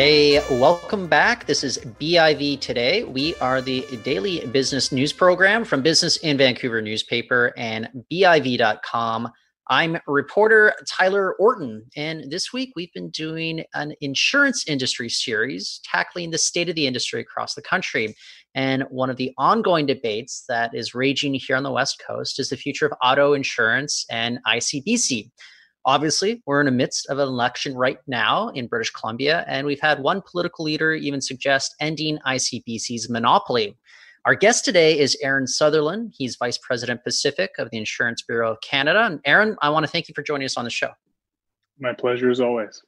Hey, welcome back. This is BIV Today. We are the daily business news program from Business in Vancouver newspaper and BIV.com. I'm reporter Tyler Orton, and this week we've been doing an insurance industry series tackling the state of the industry across the country. And one of the ongoing debates that is raging here on the West Coast is the future of auto insurance and ICBC. Obviously, we're in the midst of an election right now in British Columbia, and we've had one political leader even suggest ending ICBC's monopoly. Our guest today is Aaron Sutherland. He's Vice President Pacific of the Insurance Bureau of Canada. And Aaron, I want to thank you for joining us on the show. My pleasure as always.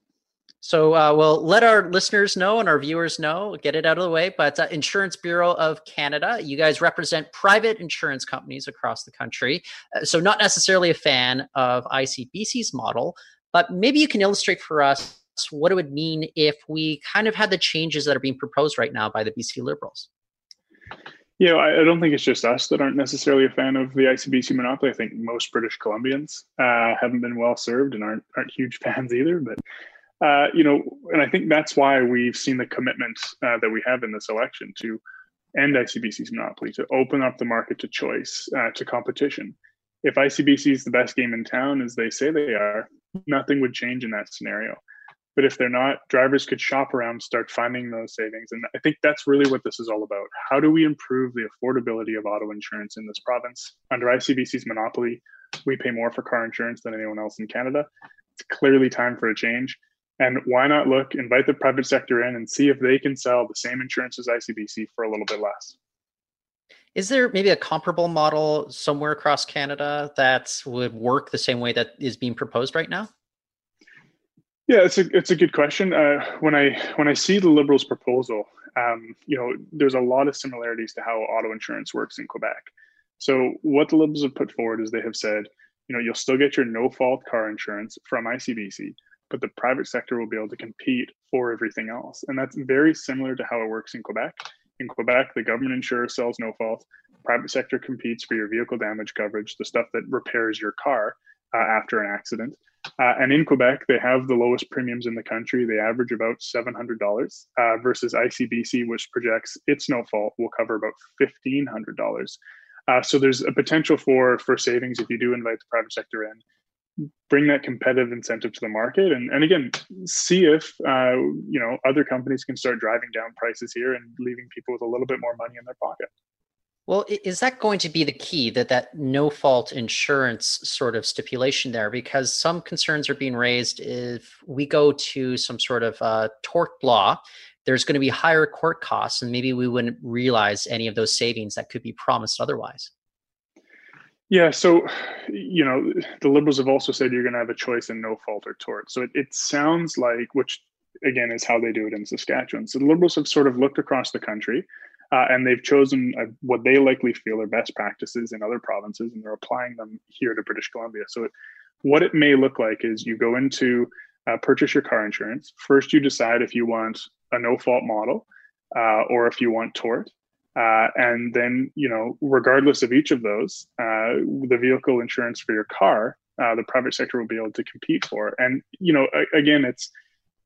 So, uh, well, let our listeners know and our viewers know, get it out of the way. But uh, Insurance Bureau of Canada, you guys represent private insurance companies across the country. Uh, so, not necessarily a fan of ICBC's model, but maybe you can illustrate for us what it would mean if we kind of had the changes that are being proposed right now by the BC Liberals. Yeah, I, I don't think it's just us that aren't necessarily a fan of the ICBC monopoly. I think most British Columbians uh, haven't been well served and aren't aren't huge fans either. But uh, you know, and I think that's why we've seen the commitment uh, that we have in this election to end ICBC's monopoly, to open up the market to choice, uh, to competition. If ICBC is the best game in town, as they say they are, nothing would change in that scenario. But if they're not, drivers could shop around, start finding those savings. And I think that's really what this is all about. How do we improve the affordability of auto insurance in this province? Under ICBC's monopoly, we pay more for car insurance than anyone else in Canada. It's clearly time for a change. And why not look, invite the private sector in and see if they can sell the same insurance as ICBC for a little bit less? Is there maybe a comparable model somewhere across Canada that would work the same way that is being proposed right now? Yeah, it's a it's a good question. Uh, when I when I see the Liberals' proposal, um, you know, there's a lot of similarities to how auto insurance works in Quebec. So what the Liberals have put forward is they have said, you know, you'll still get your no fault car insurance from ICBC, but the private sector will be able to compete for everything else. And that's very similar to how it works in Quebec. In Quebec, the government insurer sells no fault, private sector competes for your vehicle damage coverage, the stuff that repairs your car uh, after an accident. Uh, and in Quebec, they have the lowest premiums in the country. They average about $700 uh, versus ICBC, which projects its no fault will cover about $1,500. Uh, so there's a potential for for savings if you do invite the private sector in bring that competitive incentive to the market. And, and again see if uh, you know other companies can start driving down prices here and leaving people with a little bit more money in their pocket. Well is that going to be the key that that no fault insurance sort of stipulation there? Because some concerns are being raised. If we go to some sort of uh, tort law there's going to be higher court costs and maybe we wouldn't realize any of those savings that could be promised otherwise yeah, so you know, the liberals have also said you're going to have a choice in no fault or tort. So it, it sounds like, which again is how they do it in Saskatchewan. So the liberals have sort of looked across the country, uh, and they've chosen uh, what they likely feel are best practices in other provinces, and they're applying them here to British Columbia. So it, what it may look like is you go into uh, purchase your car insurance. First, you decide if you want a no fault model uh, or if you want tort. Uh, and then, you know, regardless of each of those, uh, the vehicle insurance for your car, uh, the private sector will be able to compete for. And you know, again, it's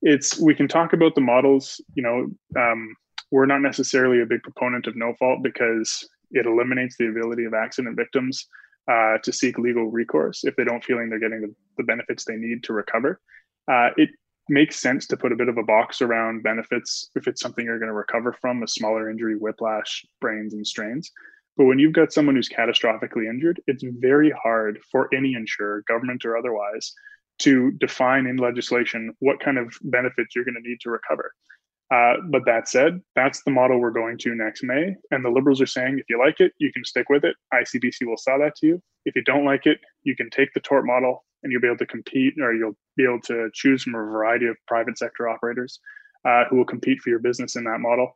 it's we can talk about the models. You know, um, we're not necessarily a big proponent of no fault because it eliminates the ability of accident victims uh, to seek legal recourse if they don't feeling they're getting the, the benefits they need to recover. Uh, it makes sense to put a bit of a box around benefits if it's something you're going to recover from a smaller injury, whiplash, brains, and strains. But when you've got someone who's catastrophically injured, it's very hard for any insurer, government or otherwise, to define in legislation what kind of benefits you're going to need to recover. Uh, but that said, that's the model we're going to next May. And the Liberals are saying if you like it, you can stick with it. ICBC will sell that to you. If you don't like it, you can take the tort model and you'll be able to compete or you'll be able to choose from a variety of private sector operators uh, who will compete for your business in that model.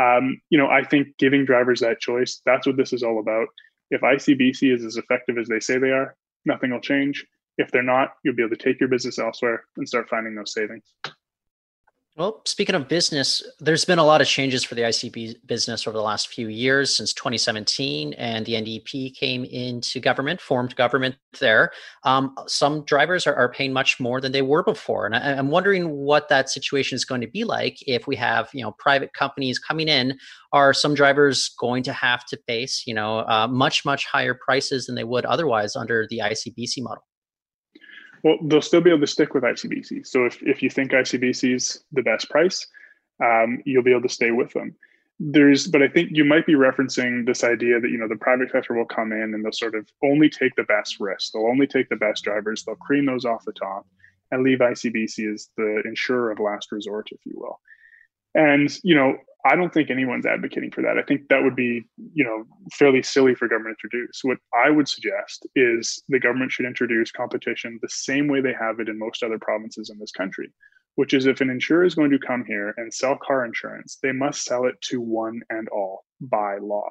Um, you know, I think giving drivers that choice, that's what this is all about. If ICBC is as effective as they say they are, nothing will change. If they're not, you'll be able to take your business elsewhere and start finding those savings. Well, speaking of business, there's been a lot of changes for the ICBC business over the last few years since 2017, and the NDP came into government, formed government there. Um, some drivers are, are, paying much more than they were before, and I, am wondering what that situation is going to be like if we have, you know, private companies coming in. Are some drivers going to have to face, you know, uh, much much higher prices than they would otherwise under the ICBC model? Well, they'll still be able to stick with ICBC. So if, if you think ICBC is the best price, um, you'll be able to stay with them. There's, but I think you might be referencing this idea that you know the private sector will come in and they'll sort of only take the best risks. They'll only take the best drivers. They'll cream those off the top, and leave ICBC as the insurer of last resort, if you will. And you know, I don't think anyone's advocating for that. I think that would be, you know, fairly silly for government to introduce. What I would suggest is the government should introduce competition the same way they have it in most other provinces in this country, which is if an insurer is going to come here and sell car insurance, they must sell it to one and all by law.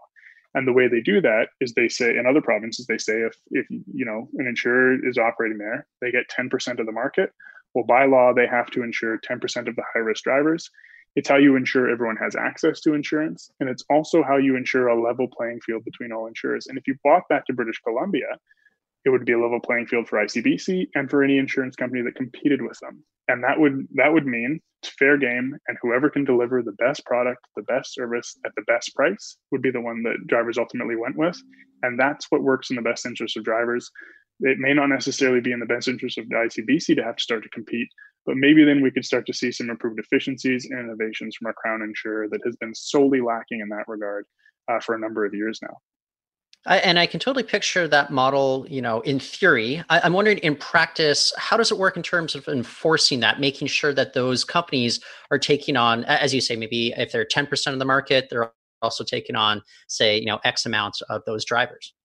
And the way they do that is they say in other provinces, they say if if you know an insurer is operating there, they get 10% of the market. Well, by law, they have to insure 10% of the high risk drivers it's how you ensure everyone has access to insurance. And it's also how you ensure a level playing field between all insurers. And if you brought that to British Columbia, it would be a level playing field for ICBC and for any insurance company that competed with them. And that would that would mean it's fair game and whoever can deliver the best product, the best service at the best price would be the one that drivers ultimately went with. And that's what works in the best interest of drivers. It may not necessarily be in the best interest of the ICBC to have to start to compete, but maybe then we could start to see some improved efficiencies and innovations from our crown insurer that has been solely lacking in that regard uh, for a number of years now. I, and I can totally picture that model, you know, in theory. I, am wondering in practice, how does it work in terms of enforcing that, making sure that those companies are taking on, as you say, maybe if they're 10% of the market, they're also taking on, say, you know, X amounts of those drivers?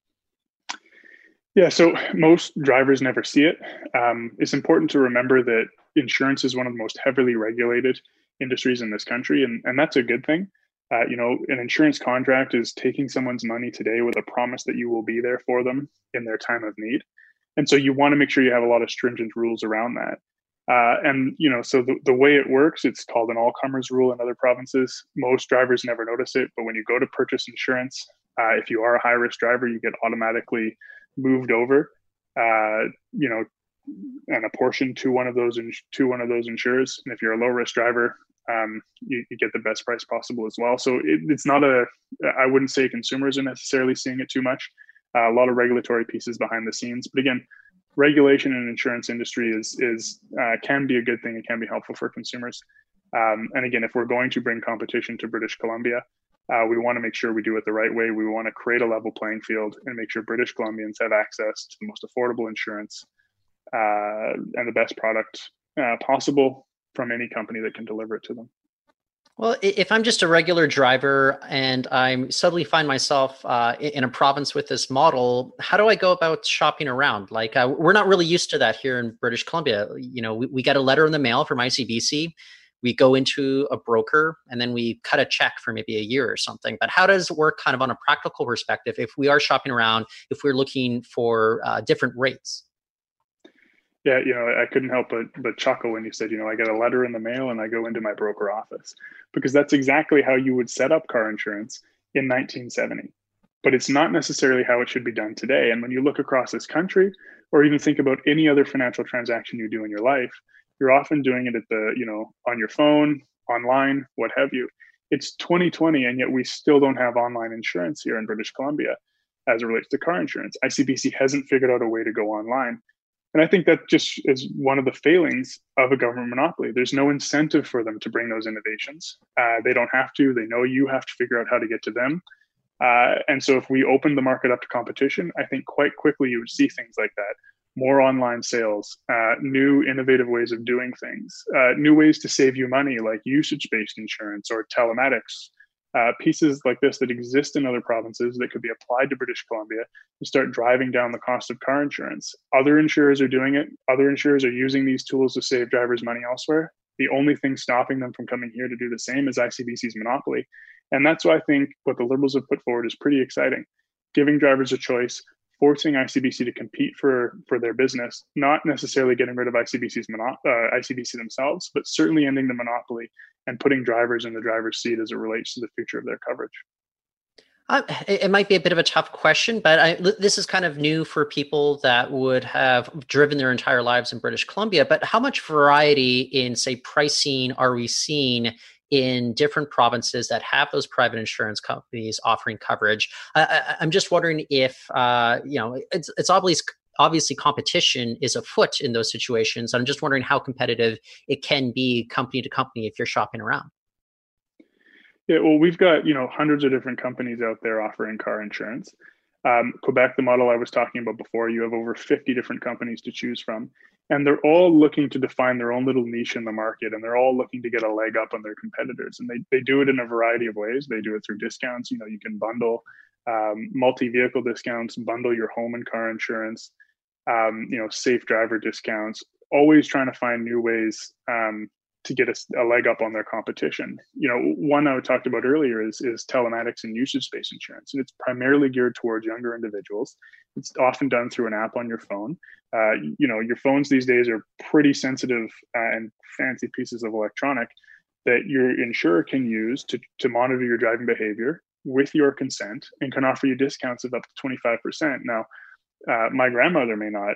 Yeah, so most drivers never see it. Um, it's important to remember that insurance is one of the most heavily regulated industries in this country, and, and that's a good thing. Uh, you know, an insurance contract is taking someone's money today with a promise that you will be there for them in their time of need. And so you want to make sure you have a lot of stringent rules around that. Uh, and you know, so the, the way it works, it's called an all comers rule in other provinces. Most drivers never notice it, but when you go to purchase insurance, uh, if you are a high risk driver, you get automatically moved over, uh, you know, and apportioned to one of those to one of those insurers. And if you're a low risk driver, um, you, you, get the best price possible as well. So it, it's not a, I wouldn't say consumers are necessarily seeing it too much. Uh, a lot of regulatory pieces behind the scenes, but again, regulation in insurance industry is is uh, can be a good thing. It can be helpful for consumers. Um, and again, if we're going to bring competition to British Columbia, uh, we want to make sure we do it the right way. We want to create a level playing field and make sure British Columbians have access to the most affordable insurance uh, and the best product uh, possible from any company that can deliver it to them. Well, if I'm just a regular driver and I suddenly find myself uh, in a province with this model, how do I go about shopping around? Like, uh, we're not really used to that here in British Columbia. You know, we, we get a letter in the mail from ICBC we go into a broker and then we cut a check for maybe a year or something. But how does it work kind of on a practical perspective if we are shopping around, if we're looking for uh, different rates? Yeah, you know, I couldn't help but but chuckle when you said, you know, I get a letter in the mail and I go into my broker office because that's exactly how you would set up car insurance in 1970. But it's not necessarily how it should be done today. And when you look across this country, or even think about any other financial transaction you do in your life, you're often doing it at the you know on your phone online what have you it's 2020 and yet we still don't have online insurance here in british columbia as it relates to car insurance icbc hasn't figured out a way to go online and i think that just is one of the failings of a government monopoly. There's no incentive for them to bring those innovations. Uh, they don't have to. They know you have to figure out how to get to them. Uh, and so if we open the market up to competition i think quite quickly you would see things like that. More online sales, uh, new innovative ways of doing things, uh, new ways to save you money like usage based insurance or telematics. Uh, pieces like this that exist in other provinces that could be applied to British Columbia to start driving down the cost of car insurance. Other insurers are doing it. Other insurers are using these tools to save drivers money elsewhere. The only thing stopping them from coming here to do the same is ICBC's monopoly. And that's why I think what the Liberals have put forward is pretty exciting, giving drivers a choice, forcing ICBC to compete for for their business, not necessarily getting rid of ICBC's mono- uh, ICBC themselves, but certainly ending the monopoly and putting drivers in the driver's seat as it relates to the future of their coverage. Uh, it, might be a bit of a tough question, but I, this is kind of new for people that would have driven their entire lives in British Columbia. But how much variety in, say, pricing are we seeing in different provinces that have those private insurance companies offering coverage? I, am just wondering if uh, you know it's it's obvious obviously competition is afoot in those situations. I'm just wondering how competitive it can be company to company if you're shopping around. Yeah, well, we've got you know hundreds of different companies out there offering car insurance. Um, Quebec, the model I was talking about before, you have over 50 different companies to choose from, and they're all looking to define their own little niche in the market, and they're all looking to get a leg up on their competitors. And they they do it in a variety of ways. They do it through discounts. You know, you can bundle um, multi-vehicle discounts, bundle your home and car insurance. Um, you know, safe driver discounts. Always trying to find new ways um, to get a, a, leg up on their competition. You know, one I talked about earlier is is telematics and usage-based insurance, and it's primarily geared towards younger individuals. It's often done through an app on your phone. Uh, you know, your phones these days are pretty sensitive uh, and fancy pieces of electronic that your insurer can use to to monitor your driving behavior with your consent and can offer you discounts of up to 25%. Now, uh, my grandmother may not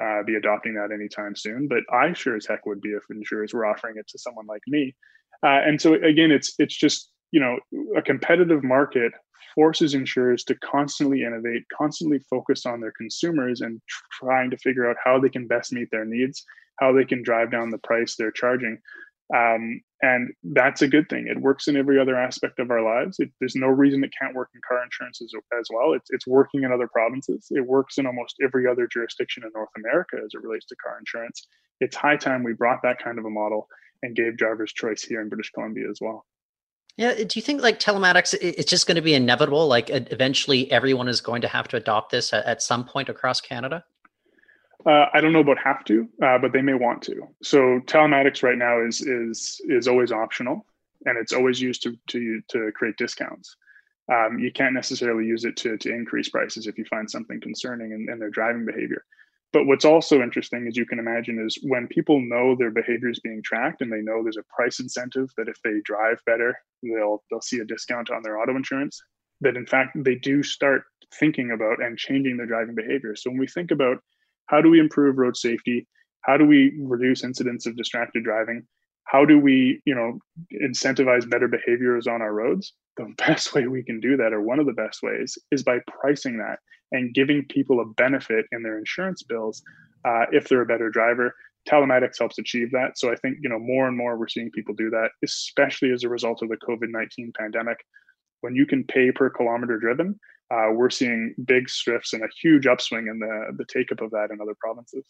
uh, be adopting that anytime soon. But I sure as heck would be if insurers were offering it to someone like me. Uh, and so again, it's it's just you know a competitive market forces insurers to constantly innovate, constantly focus on their consumers, and trying to figure out how they can best meet their needs, how they can drive down the price they're charging. Um, and that's a good thing. It works in every other aspect of our lives. It, there's no reason it can't work in car insurance as, as well. It's, it's working in other provinces. It works in almost every other jurisdiction in North America as it relates to car insurance. It's high time we brought that kind of a model and gave drivers choice here in British Columbia as well. Yeah, do you think like telematics it's just going to be inevitable like eventually everyone is going to have to adopt this at, at some point across Canada? Uh, I don't know about have to, uh, but they may want to. So telematics right now is is is always optional, and it's always used to to to create discounts. Um, you can't necessarily use it to to increase prices if you find something concerning in, in their driving behavior. But what's also interesting, as you can imagine, is when people know their behavior is being tracked and they know there's a price incentive that if they drive better, they'll they'll see a discount on their auto insurance. That in fact they do start thinking about and changing their driving behavior. So when we think about how do we improve road safety? How do we reduce incidents of distracted driving? How do we you know incentivize better behaviors on our roads? The best way we can do that or one of the best ways is by pricing that and giving people a benefit in their insurance bills uh, if they're a better driver. Telematics helps achieve that. So i think you know more and more we're seeing people do that especially as a result of the covid-19 pandemic. When you can pay per kilometer driven uh, we're seeing big shifts and a huge upswing in the the take up of that in other provinces.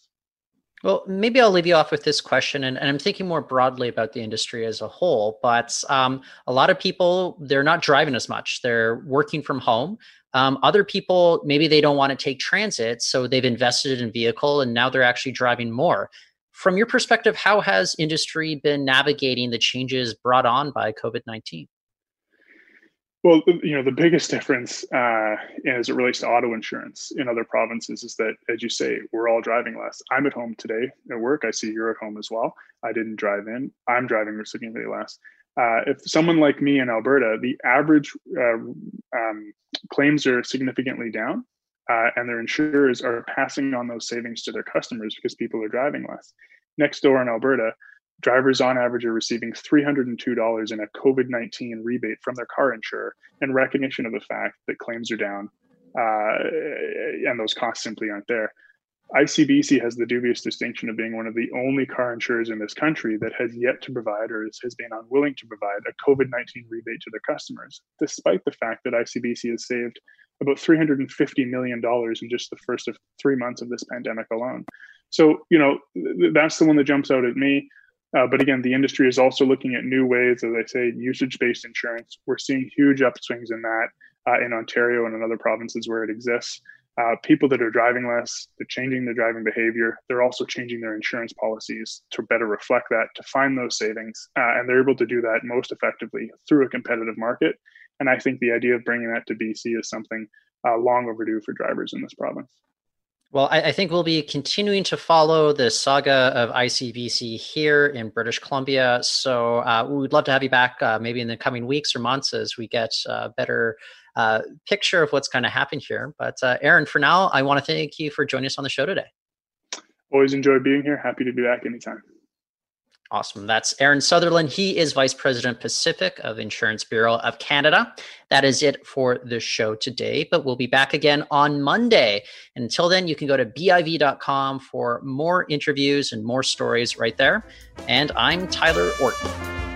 Well, maybe I'll leave you off with this question, and, and I'm thinking more broadly about the industry as a whole. But um, a lot of people, they're not driving as much; they're working from home. Um, other people, maybe they don't want to take transit, so they've invested in vehicle, and now they're actually driving more. From your perspective, how has industry been navigating the changes brought on by COVID nineteen? Well, you know, the biggest difference uh, as it relates to auto insurance in other provinces is that, as you say, we're all driving less. I'm at home today at work. I see you're at home as well. I didn't drive in. I'm driving significantly less. Uh, if someone like me in Alberta, the average uh, um, claims are significantly down, uh, and their insurers are passing on those savings to their customers because people are driving less. Next door in Alberta, drivers on average are receiving $302 in a COVID 19 rebate from their car insurer in recognition of the fact that claims are down uh, and those costs simply aren't there. ICBC has the dubious distinction of being one of the only car insurers in this country that has yet to provide or has been unwilling to provide a COVID 19 rebate to their customers, despite the fact that ICBC has saved about $350 million in just the first of three months of this pandemic alone. So, you know, that's the one that jumps out at me. Uh, but again, the industry is also looking at new ways, as I say, usage-based insurance. We're seeing huge upswings in that uh, in Ontario and in other provinces where it exists. Uh, people that are driving less, they're changing their driving behavior. They're also changing their insurance policies to better reflect that, to find those savings, uh, and they're able to do that most effectively through a competitive market. And I think the idea of bringing that to BC is something uh, long overdue for drivers in this province. Well, I, I, think we'll be continuing to follow the saga of ICBC here in British Columbia. So uh, we'd love to have you back uh, maybe in the coming weeks or months as we get a better uh, picture of what's going to happen here. But uh, Aaron, for now, I want to thank you for joining us on the show today. Always enjoy being here. Happy to be back anytime. Awesome. That's Aaron Sutherland. He is Vice President Pacific of Insurance Bureau of Canada. That is it for the show today, but we'll be back again on Monday. And Until then, you can go to biv.com for more interviews and more stories right there. And I'm Tyler Orton.